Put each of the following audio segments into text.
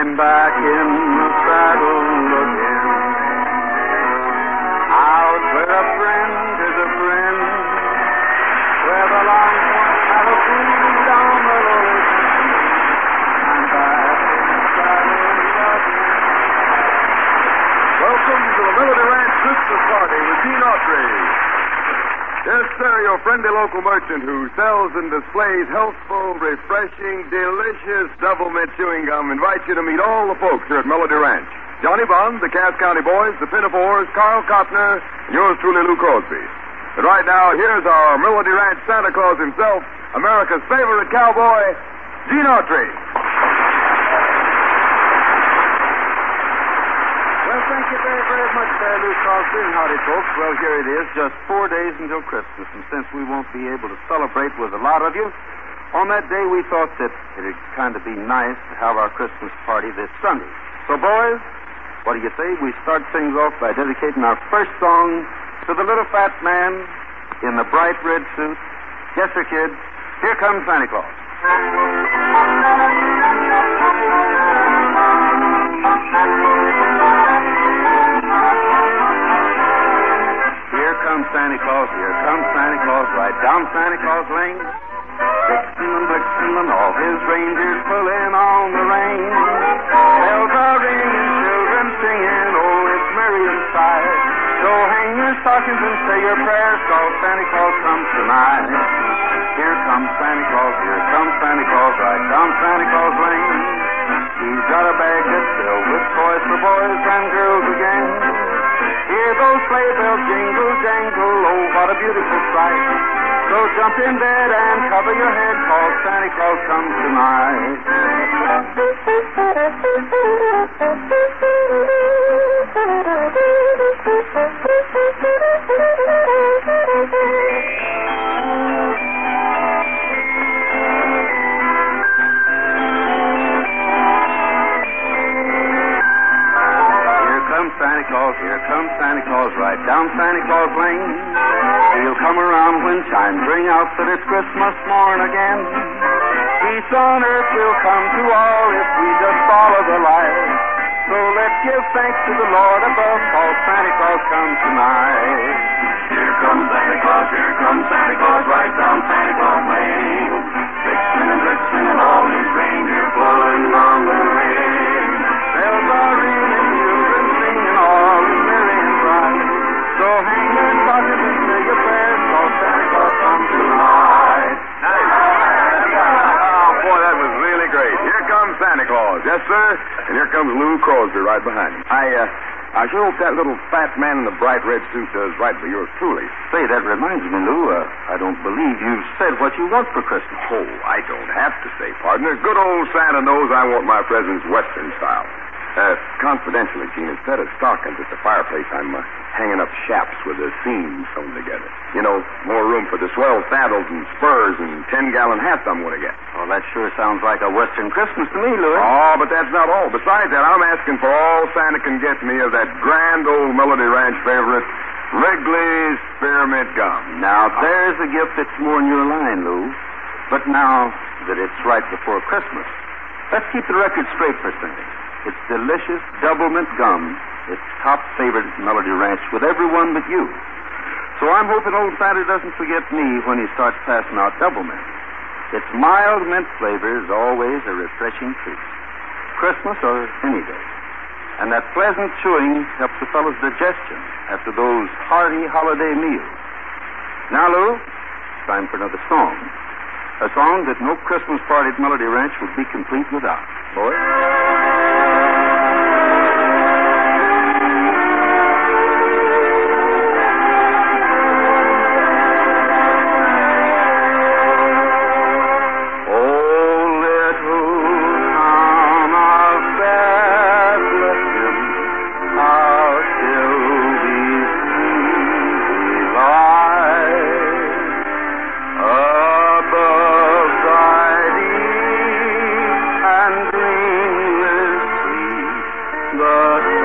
I'm your local merchant who sells and displays healthful, refreshing, delicious Doublemint chewing gum invites you to meet all the folks here at Melody Ranch. Johnny Bond, the Cass County Boys, the Pinafores, Carl and yours truly, Lou Crosby. But right now, here's our Melody Ranch Santa Claus himself, America's favorite cowboy, Gene Autry. Well, thank you very, very much there, Lou Crosby and howdy, folks. Well, here it is, just four days until Christmas, and since we won't be able to celebrate with a lot of you, on that day we thought that it'd kind of be nice to have our Christmas party this Sunday. So, boys, what do you say we start things off by dedicating our first song to the little fat man in the bright red suit? Yes, sir, kids. Here comes Santa Claus. Here comes Santa Claus, here comes Santa Claus, right down Santa Claus Lane. Vixen and Blitzen and all his reindeers pulling on the rein. Bells are ringing, children singing, oh, it's merry inside. So hang your stockings and say your prayers, cause Santa Claus comes tonight. Here comes Santa Claus, here comes Santa Claus, right down Santa Claus Lane. He's got a bag that's filled with toys for boys and girls again. Hear those sleigh bells jingle, jangle, oh, what a beautiful sight. So jump in bed and cover your head, cause Santa Claus comes tonight. right down Santa Claus Lane. He'll come around when chimes ring out that it's Christmas morn again. Peace on earth will come to all if we just follow the light. So let's give thanks to the Lord above, cause Santa Claus comes tonight. Here comes Santa Claus, here comes Santa Claus, right down Santa Claus Lane. And here comes Lou Crosby right behind him. I, uh, I sure hope that little fat man in the bright red suit does right for yours truly. Say, that reminds me, Lou, uh, I don't believe you've said what you want for Christmas. Oh, I don't have to say, partner. Good old Santa knows I want my presents Western style. Uh, confidentially, Gene, instead of stockings at the fireplace, I'm uh, hanging up shaps with the seams sewn together. You know, more room for the swell saddles and spurs and ten-gallon hats I'm going to get. Well, that sure sounds like a Western Christmas to me, Louis. Oh, but that's not all. Besides that, I'm asking for all Santa can get me of that grand old Melody Ranch favorite, Wrigley's Spearmint Gum. Now, there's a gift that's more in your line, Lou. But now that it's right before Christmas, let's keep the record straight for a second. It's delicious Doublemint gum. It's top favorite Melody Ranch with everyone but you. So I'm hoping old Santa doesn't forget me when he starts passing out Doublemint. Its mild mint flavor is always a refreshing treat. Christmas or any day. And that pleasant chewing helps a fellow's digestion after those hearty holiday meals. Now, Lou, it's time for another song. A song that no Christmas party at Melody Ranch would be complete without. Boy? the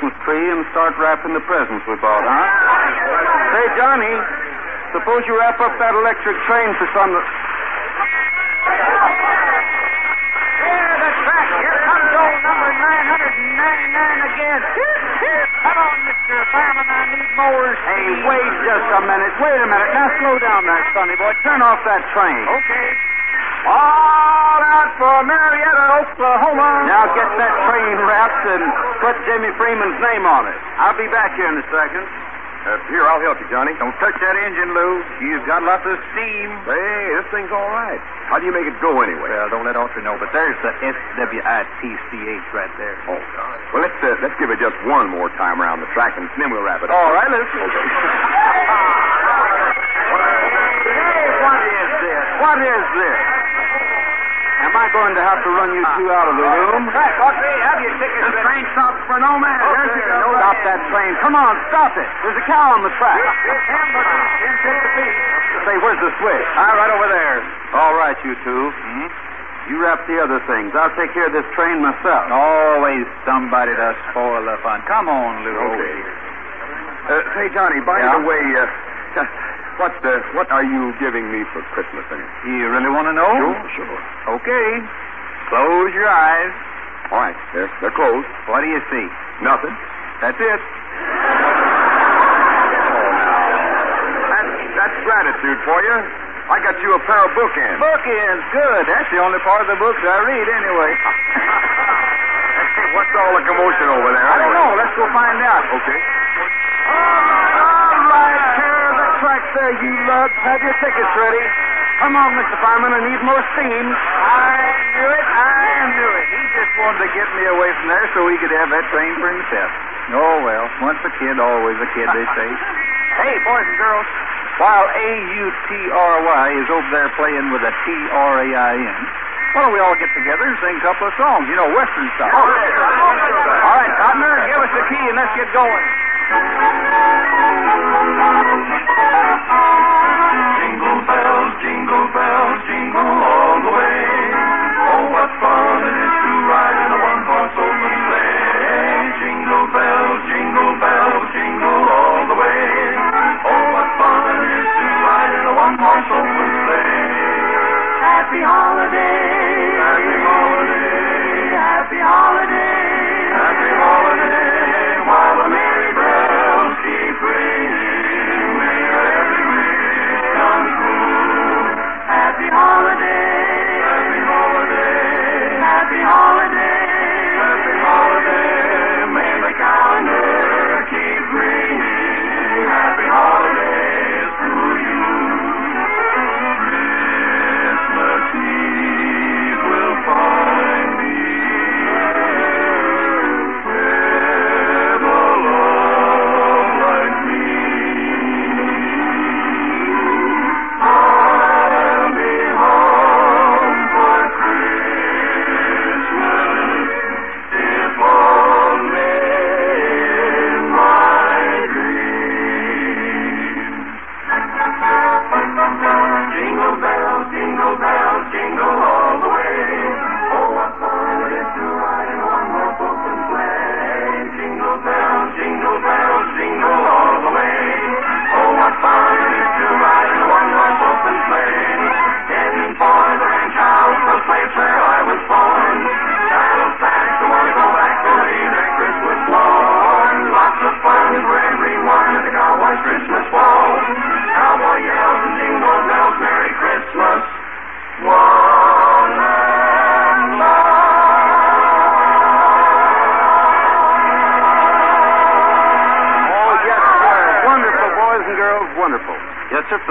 Christmas tree and start wrapping the presents we bought, huh? Say, Johnny, suppose you wrap up that electric train for some. There, the track. Here comes old number 999 again. Come on, Mr. Fireman, I need mowers. Hey, wait just a minute. Wait a minute. Now slow down there, Sonny boy. Turn off that train. Okay. All out for Marietta, Oklahoma. Now get that train wrapped and put Jimmy Freeman's name on it. I'll be back here in a second. Uh, here, I'll help you, Johnny. Don't touch that engine, Lou. You've got lots of steam. Hey, this thing's all right. How do you make it go anyway? Well, don't let Autry know, but there's the S-W-I-T-C-H right there. Oh, God. well, let's uh, let's give it just one more time around the track, and then we'll wrap it up. All right, let's go. Hey, what is this? What is this? Am I going to have to run you two out of the room? Audrey, have your tickets. The train stops for no man. Okay, no Stop that train. Come on, stop it. There's a cow on the track. It's him, but ten cents apiece. Say, where's the switch? Ah, right over there. All right, you two. Hmm? You wrap the other things. I'll take care of this train myself. Always somebody to spoil the fun. Come on, Lou. Okay. Uh, say, Johnny, by Yeah? the way, uh, what uh, what are you giving me for Christmas? Anyway? You really want to know? Sure, sure. Okay. Close your eyes. All right, they're, they're closed. What do you see? Nothing. That's it. That's, that's gratitude for you. I got you a pair of bookends. Bookends. Good. That's the only part of the books I read anyway. What's all the commotion over there? I don't know. Let's go find out. Okay. Right, care of the track there, you lugs. Have your tickets ready. Come on, Mr. Fireman. I need more steam. I knew it. I knew it. He just wanted to get me away from there so he could have that train for himself. Oh, well. Once a kid, always a kid, they say. Hey, boys and girls. While A-U-T-R-Y is over there playing with a T-R-A-I-N, why don't we all get together and sing a couple of songs? You know, Western style. Oh, all right, Cotner, give us the key and let's get going. Oh. Oh. Happy holiday,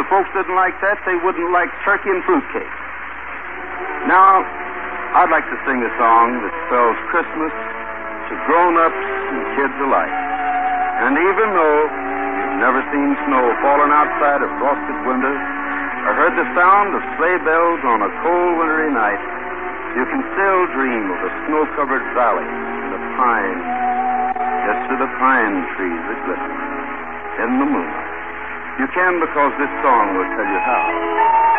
folks didn't like that, they wouldn't like turkey and fruitcake. Now, I'd like to sing a song that spells Christmas to grown-ups and kids alike. And even though you've never seen snow falling outside a frosted window or heard the sound of sleigh bells on a cold wintry night, you can still dream of a snow-covered valley and the pines Yes, to the pine trees that glisten in the moonlight. You can because this song will tell you how.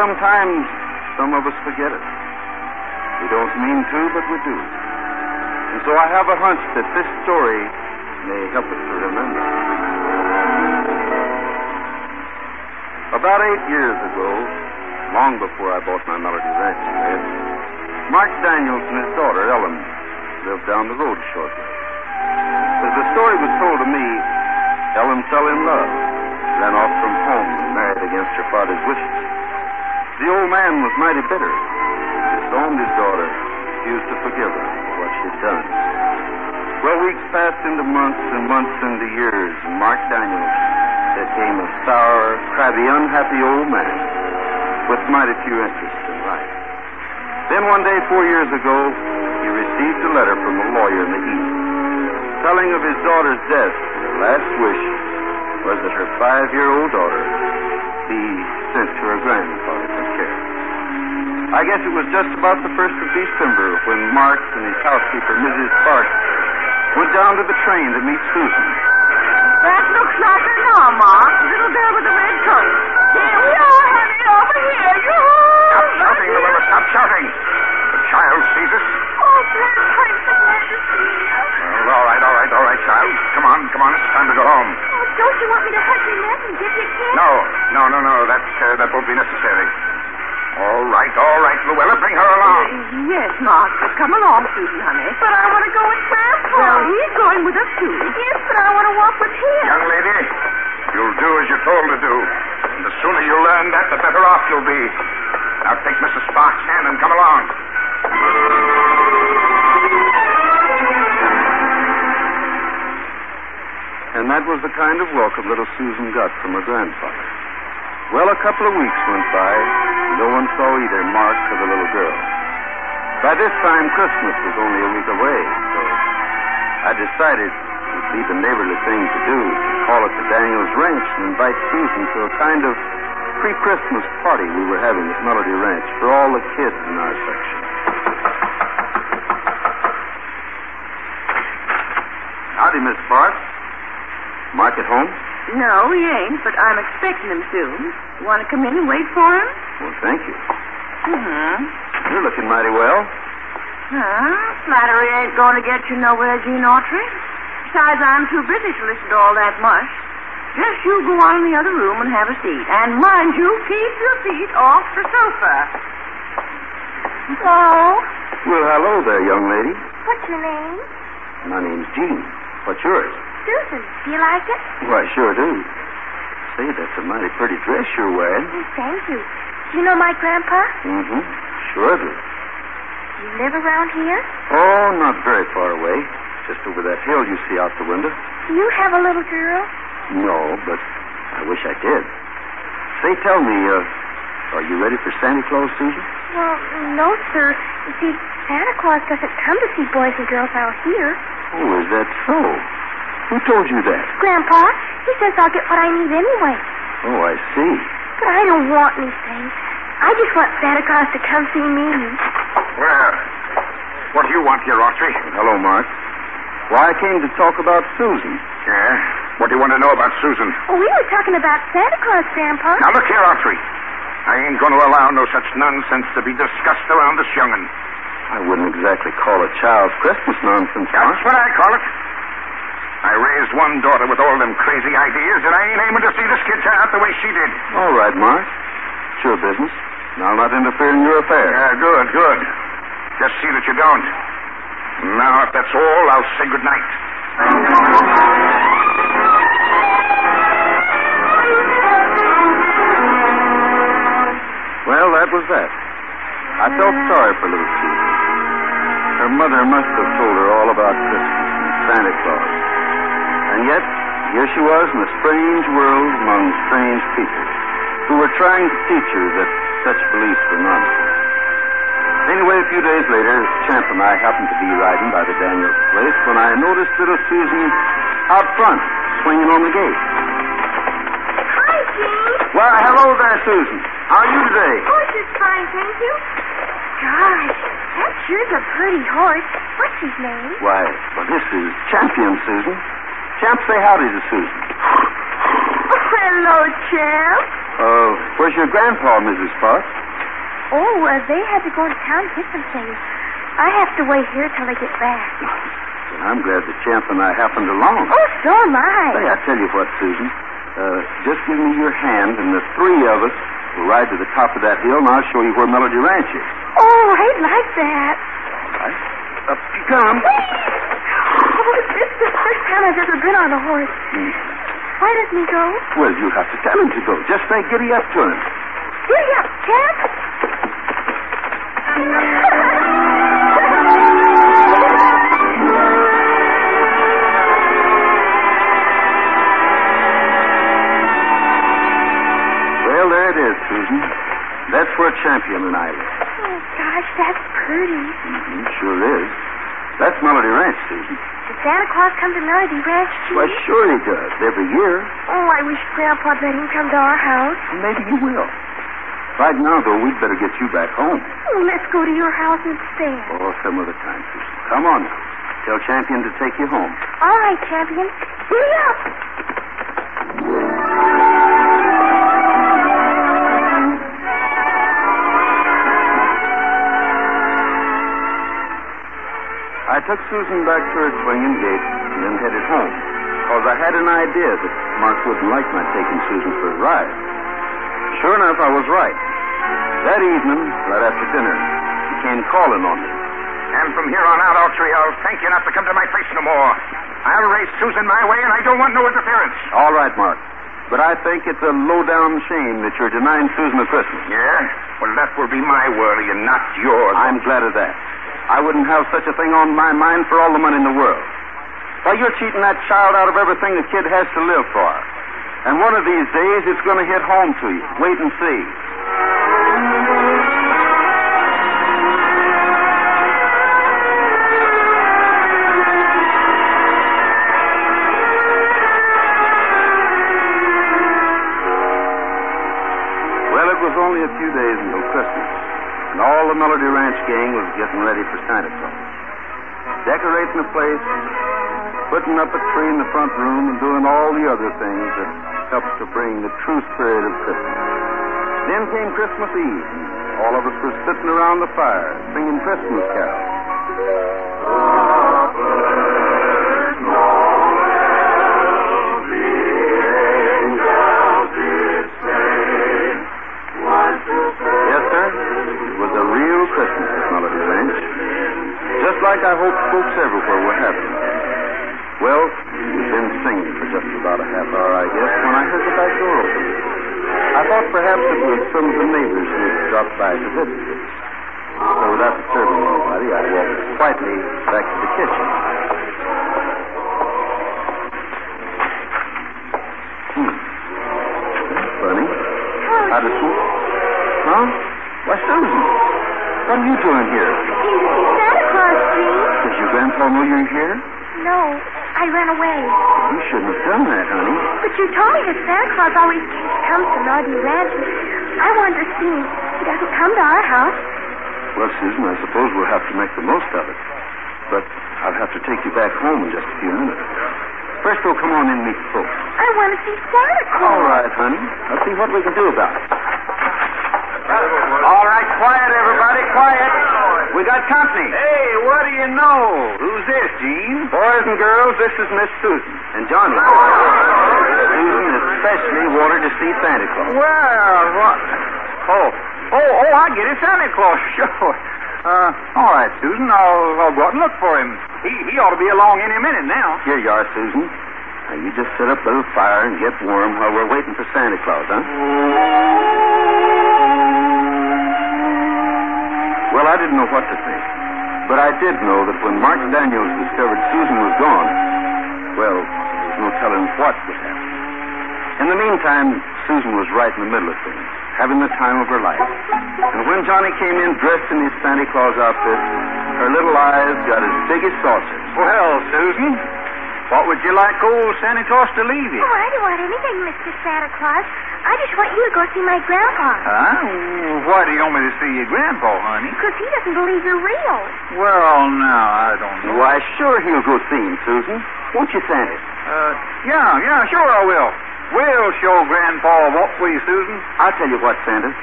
Sometimes some of us forget it. We don't mean to, but we do. And so I have a hunch that this story may help us to remember. About eight years ago, long before I bought my Melody Ranch Mark Daniels and his daughter, Ellen, lived down the road shortly. As the story was told to me, Ellen fell in love, ran off from home and married against her father's wishes. The old man was mighty bitter, He disowned his daughter, refused to forgive her for what she had done. Well, weeks passed into months and months into years, and Mark Daniels became a sour, crabby, unhappy old man with mighty few interests in life. Then one day, four years ago, he received a letter from a lawyer in the East telling of his daughter's death. Her last wish was that her five-year-old daughter be sent to her grandfather. I guess it was just about the first of December when Mark and his housekeeper, Mrs. Sparks, went down to the train to meet Susan. That looks like her now, Mark. The little girl with the red coat. Here we are, honey, over here. Yoo-hoo! Stop shouting, Luella. Stop shouting. The child sees us. Oh, Prince, I'm so glad to see you. Well, all right, all right, all right, child. Come on, come on. It's time to go home. Oh, don't you want me to hug your neck and give you a kiss? No, no, no, no. That uh, that won't be necessary. All right, all right, Luella. Bring her along. Yes, Mark. Come along, Susan, honey. But I want to go with Grandpa. Well, he's going with us, too. Yes, but I want to walk with him. Young lady, you'll do as you're told to do. And the sooner you learn that, the better off you'll be. Now take Mrs. Sparks' hand and come along. And that was the kind of welcome little Susan got from her grandfather. Well, a couple of weeks went by. No one saw either Mark or the little girl. By this time, Christmas was only a week away, so I decided it would be the neighborly thing to do to call at the Daniels Ranch and invite Susan to a kind of pre-Christmas party we were having at Melody Ranch for all the kids in our section. Howdy, Miss Park. Mark at home? No, he ain't, but I'm expecting him soon. You want to come in and wait for him? Well, thank you. Mm-hmm. You're looking mighty well. Huh? Flattery ain't going to get you nowhere, Gene Autry. Besides, I'm too busy to listen to all that mush. Just you go on in the other room and have a seat. And mind you, keep your feet off the sofa. Hello. Well, hello there, young lady. What's your name? My name's Gene. What's yours? Susan. Do you like it? Why, sure do. Say, that's a mighty pretty dress you're wearing. Oh, thank you. Do you know my grandpa? Mm-hmm. Sure do. Do you live around here? Oh, not very far away. Just over that hill you see out the window. Do you have a little girl? No, but I wish I did. Say, tell me, uh, are you ready for Santa Claus, Susan? Well, no, sir. You see, Santa Claus doesn't come to see boys and girls out here. Oh, is that so? Who told you that? Grandpa, he says I'll get what I need anyway. Oh, I see. But I don't want anything. I just want Santa Claus to come see me. Well, what do you want here, Autry? Hello, Mark. Why, I came to talk about Susan. Yeah? What do you want to know about Susan? Oh, we were talking about Santa Claus, Grandpa. Now, look here, Autry. I ain't going to allow no such nonsense to be discussed around this young'un. I wouldn't exactly call it child's Christmas nonsense, That's Mark. what I call it. I raised one daughter with all them crazy ideas, and I ain't aiming to see this kid turn out the way she did. All right, Mark. It's your business. And I'll not interfere in your affairs. Yeah, good, good. Just see that you don't. Now, if that's all, I'll say good night. Well, that was that. I felt sorry for little Susan. Her mother must have told her all about Christmas and Santa Claus. And yet, here she was in a strange world among strange people who were trying to teach her that such beliefs were nonsense. Anyway, a few days later, Champ and I happened to be riding by the Daniels place when I noticed little Susan out front, swinging on the gate. Hi, Gene. Well, hello there, Susan. How are you today? Oh, just fine, thank you. Gosh, that sure's a pretty horse. What's his name? Why, well, this is Champion, Susan. Champ, say howdy to Susan. Hello, Champ. Uh, where's your grandpa, Mrs. Fox? Oh, uh, they had to go to town to get some things. I have to wait here till they get back. Well, I'm glad the Champ and I happened along. Oh, so am I. Say, I. Tell you what, Susan. Uh, just give me your hand, and the three of us will ride to the top of that hill, and I'll show you where Melody Ranch is. Oh, I'd like that. All right. Up you come. Oh, this is the first time I've ever been on a horse. Hmm. Why doesn't he go? Well, you have to tell him to go. Just say giddy up to him. Giddy up, Champ. Well, there it is, Susan. That's where Champion and I live. Oh, gosh, that's pretty. Mm-hmm, sure is. Melody Ranch, Susan. Does Santa Claus come to Melody Ranch, too? Why, sure he does. Every year. Oh, I wish Grandpa'd let him come to our house. Maybe he will. Right now, though, we'd better get you back home. Oh, let's go to your house instead. Oh, some other time, Susan. Come on now. Tell Champion to take you home. All right, champion. Giddy up. Took Susan back to her swinging gate and then headed home. Because I had an idea that Mark wouldn't like my taking Susan for a ride. Sure enough, I was right. That evening, right after dinner, he came calling on me. And from here on out, Autry, I'll thank you not to come to my place no more. I'll raise Susan my way, and I don't want no interference. All right, Mark. But I think it's a low-down shame that you're denying Susan a Christmas. Yeah? Well, that will be my worry and not yours. I'm glad of that. I wouldn't have such a thing on my mind for all the money in the world. Why, you're cheating that child out of everything the kid has to live for. And one of these days, it's going to hit home to you. Wait and see. Gang was getting ready for Santa Claus. Decorating the place, putting up a tree in the front room, and doing all the other things that help to bring the true spirit of Christmas. Then came Christmas Eve, all of us were sitting around the fire, singing Christmas carols. I hope folks everywhere were it. Well, we've been singing for just about a half hour, I guess, when I heard the back door open. I thought perhaps it was some of the neighbors who had dropped by to visit us. So without disturbing anybody, I walked quietly back to the kitchen. Hmm. That's funny. How does Su- Huh? Why, Susan. What are you doing here? Came to see Santa Claus, Gene. Does your grandpa know you're here? No, I ran away. You shouldn't have done that, honey. But you told me that Santa Claus always comes to Naughty Ranch. I wanted to see him. He doesn't come to our house. Well, Susan, I suppose we'll have to make the most of it. But I'll have to take you back home in just a few minutes. First, we'll come on in and meet the folks. I want to see Santa Claus. All right, honey. Let's see what we can do about it. All right, quiet, everybody, quiet. We got company. Hey, what do you know? Who's this, Gene? Boys and girls, this is Miss Susan and Johnny. Susan especially wanted to see Santa Claus. Well, what? Oh, oh, oh, I get it, Santa Claus, sure. Uh, all right, Susan, I'll, I'll go out and look for him. He, he ought to be along any minute now. Here you are, Susan. Now, you just set up a little fire and get warm while we're waiting for Santa Claus, huh? Well, I didn't know what to think. But I did know that when Mark Daniels discovered Susan was gone, well, there was no telling what would happen. In the meantime, Susan was right in the middle of things, having the time of her life. And when Johnny came in dressed in his Santa Claus outfit, her little eyes got as big as saucers. Well, Susan, what would you like old Santa Claus to leave you? Oh, I don't want anything, Mr. Santa Claus. I just want you to go see my grandpa. Huh? Why do you want me to see your grandpa, honey? Because he doesn't believe you're real. Well, now, I don't know. Why, sure he'll go see him, Susan. Won't you, Santa? Uh, yeah, yeah, sure I will. We'll show Grandpa, won't we, Susan? I'll tell you what, Santa.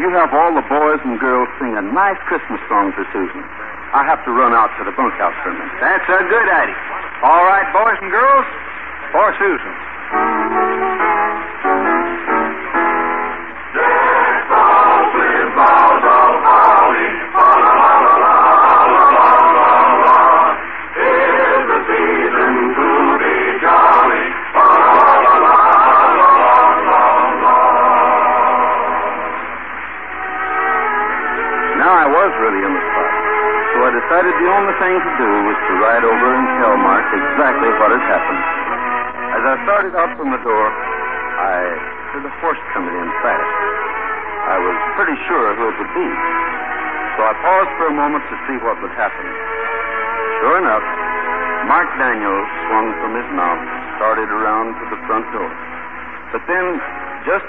You have all the boys and girls sing a nice Christmas song for Susan. I have to run out to the bunkhouse for a minute. That's a good idea. All right, boys and girls, for Susan.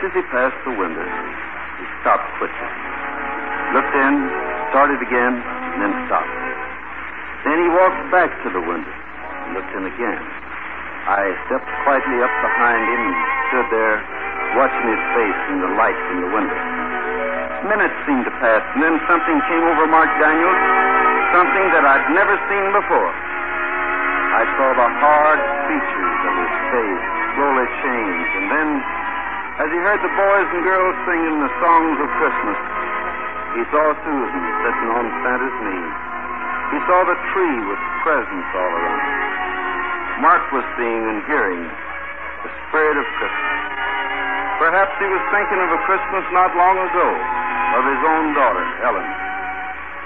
As he passed the window, he stopped quickly looked in, started again, and then stopped. Then he walked back to the window, and looked in again. I stepped quietly up behind him and stood there, watching his face in the light from the window. Minutes seemed to pass, and then something came over Mark Daniels, something that I'd never seen before. I saw the hard features of his face slowly change, and then, as he heard the boys and girls singing the songs of Christmas, he saw Susan sitting on Santa's knee. He saw the tree with presents all around. Mark was seeing and hearing the spirit of Christmas. Perhaps he was thinking of a Christmas not long ago, of his own daughter, Ellen.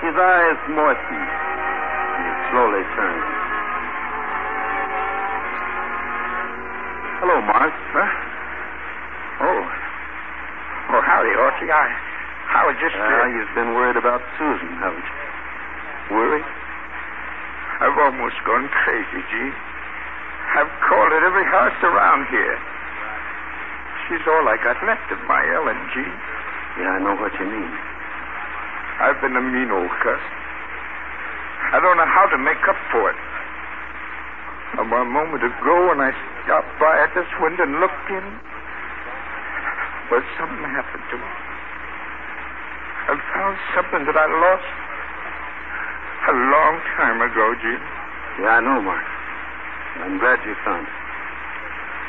His eyes moistened, and he slowly turned. Hello, Mark. Huh? Oh. Oh, howdy, I, I was just. Ah, Uh, you've been worried about Susan, haven't you? Worried? I've almost gone crazy, Gene. I've called at every house around here. She's all I got left of my Ellen, Gene. Yeah, I know what you mean. I've been a mean old cuss. I don't know how to make up for it. About a moment ago, when I stopped by at this window and looked in, well, something happened to me. I found something that I lost a long time ago, Gene. Yeah, I know, Mark. I'm glad you found it.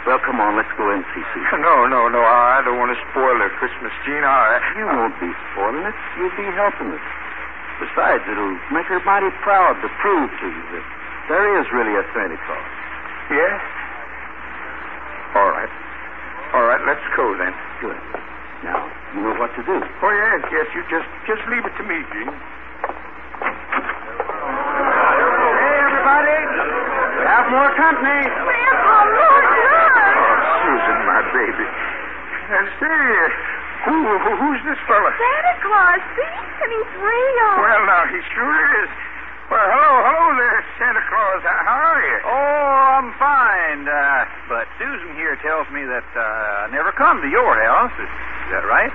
Well, come on, let's go in and see Susan. No, no, no. I don't want to spoil her Christmas, Gene. I, You won't be spoiling it. You'll be helping us. Besides, it'll make her mighty proud to prove to you that there is really a Santa Claus. Yeah? All right. All right, let's go then. Good. Now, you know what to do. Oh, yes, yes. You just just leave it to me, Gene. Hey, everybody. We have more company. Grandpa, look, look. Oh, Susan, my baby. Uh, say, who, who, who's this fella? Santa Claus, see? And he's real. Well, now, he sure is. Well, hello, hello there, Santa Claus. How, how are you? Oh, I'm fine. Uh, but Susan here tells me that uh, I never come to your house. Is, is that right?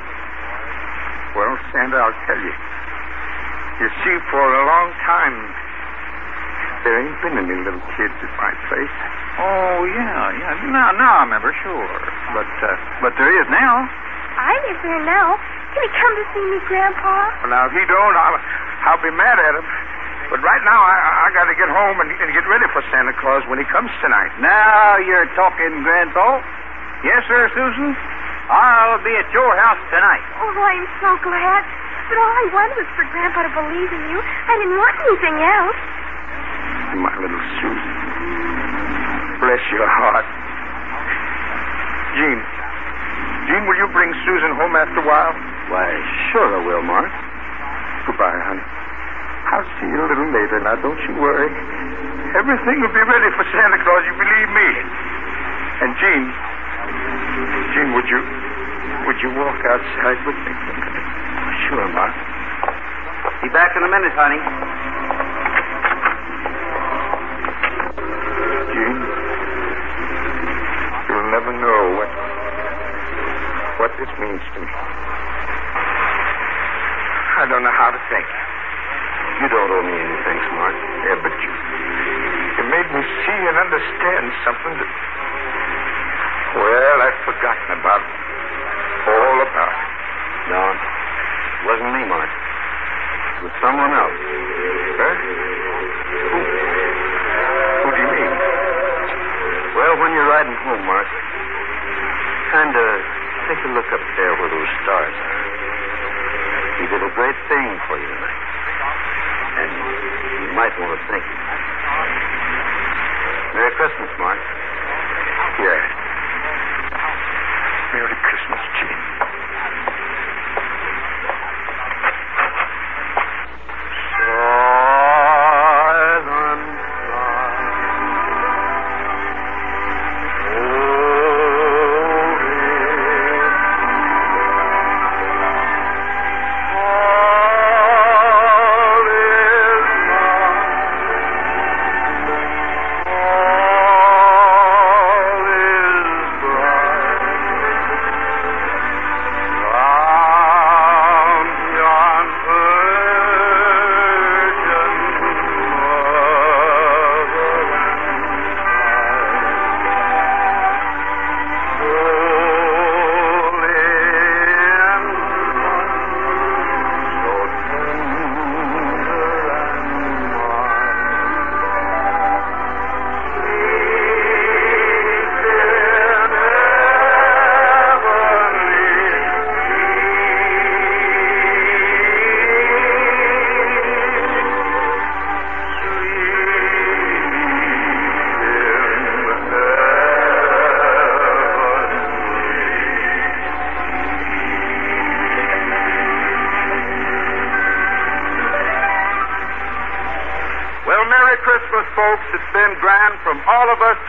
Well, Santa, I'll tell you. You see, for a long time, there ain't been any little kids at my place. Oh, yeah, yeah. Now, now I remember, sure. But, uh, but there is now. I live there now. Can he come to see me, Grandpa? Well, now, if he don't, I'll, I'll be mad at him. But right now, I, I got to get home and, and get ready for Santa Claus when he comes tonight. Now you're talking, Grandpa. Yes, sir, Susan. I'll be at your house tonight. Oh, I'm so glad. But all I wanted was for Grandpa to believe in you. I didn't want anything else. My little Susan. Bless your heart. Gene. Gene, will you bring Susan home after a while? Why, sure I will, Mark. Goodbye, honey. I'll see you a little later. Now, don't you worry. Everything will be ready for Santa Claus, you believe me. And Gene, Gene, would you, would you walk outside with me? Sure, Mark. Be back in a minute, honey. Gene, you'll never know what, what this means to me. I don't know how to thank you. You don't owe me anything, thanks, Mark. Yeah, but you, you made me see and understand something that, well, I've forgotten about. it. All about. It. No, it wasn't me, Mark. It was someone else. Huh? Who? Who do you mean? Well, when you're riding home, Mark, kind of take a look up there where those stars are. He did a great thing for you tonight. And you might want to thank him. Merry Christmas, Mark. Yeah. Merry Christmas, Gene.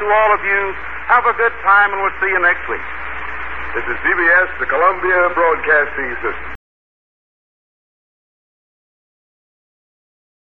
To all of you. Have a good time, and we'll see you next week. This is CBS, the Columbia Broadcasting System.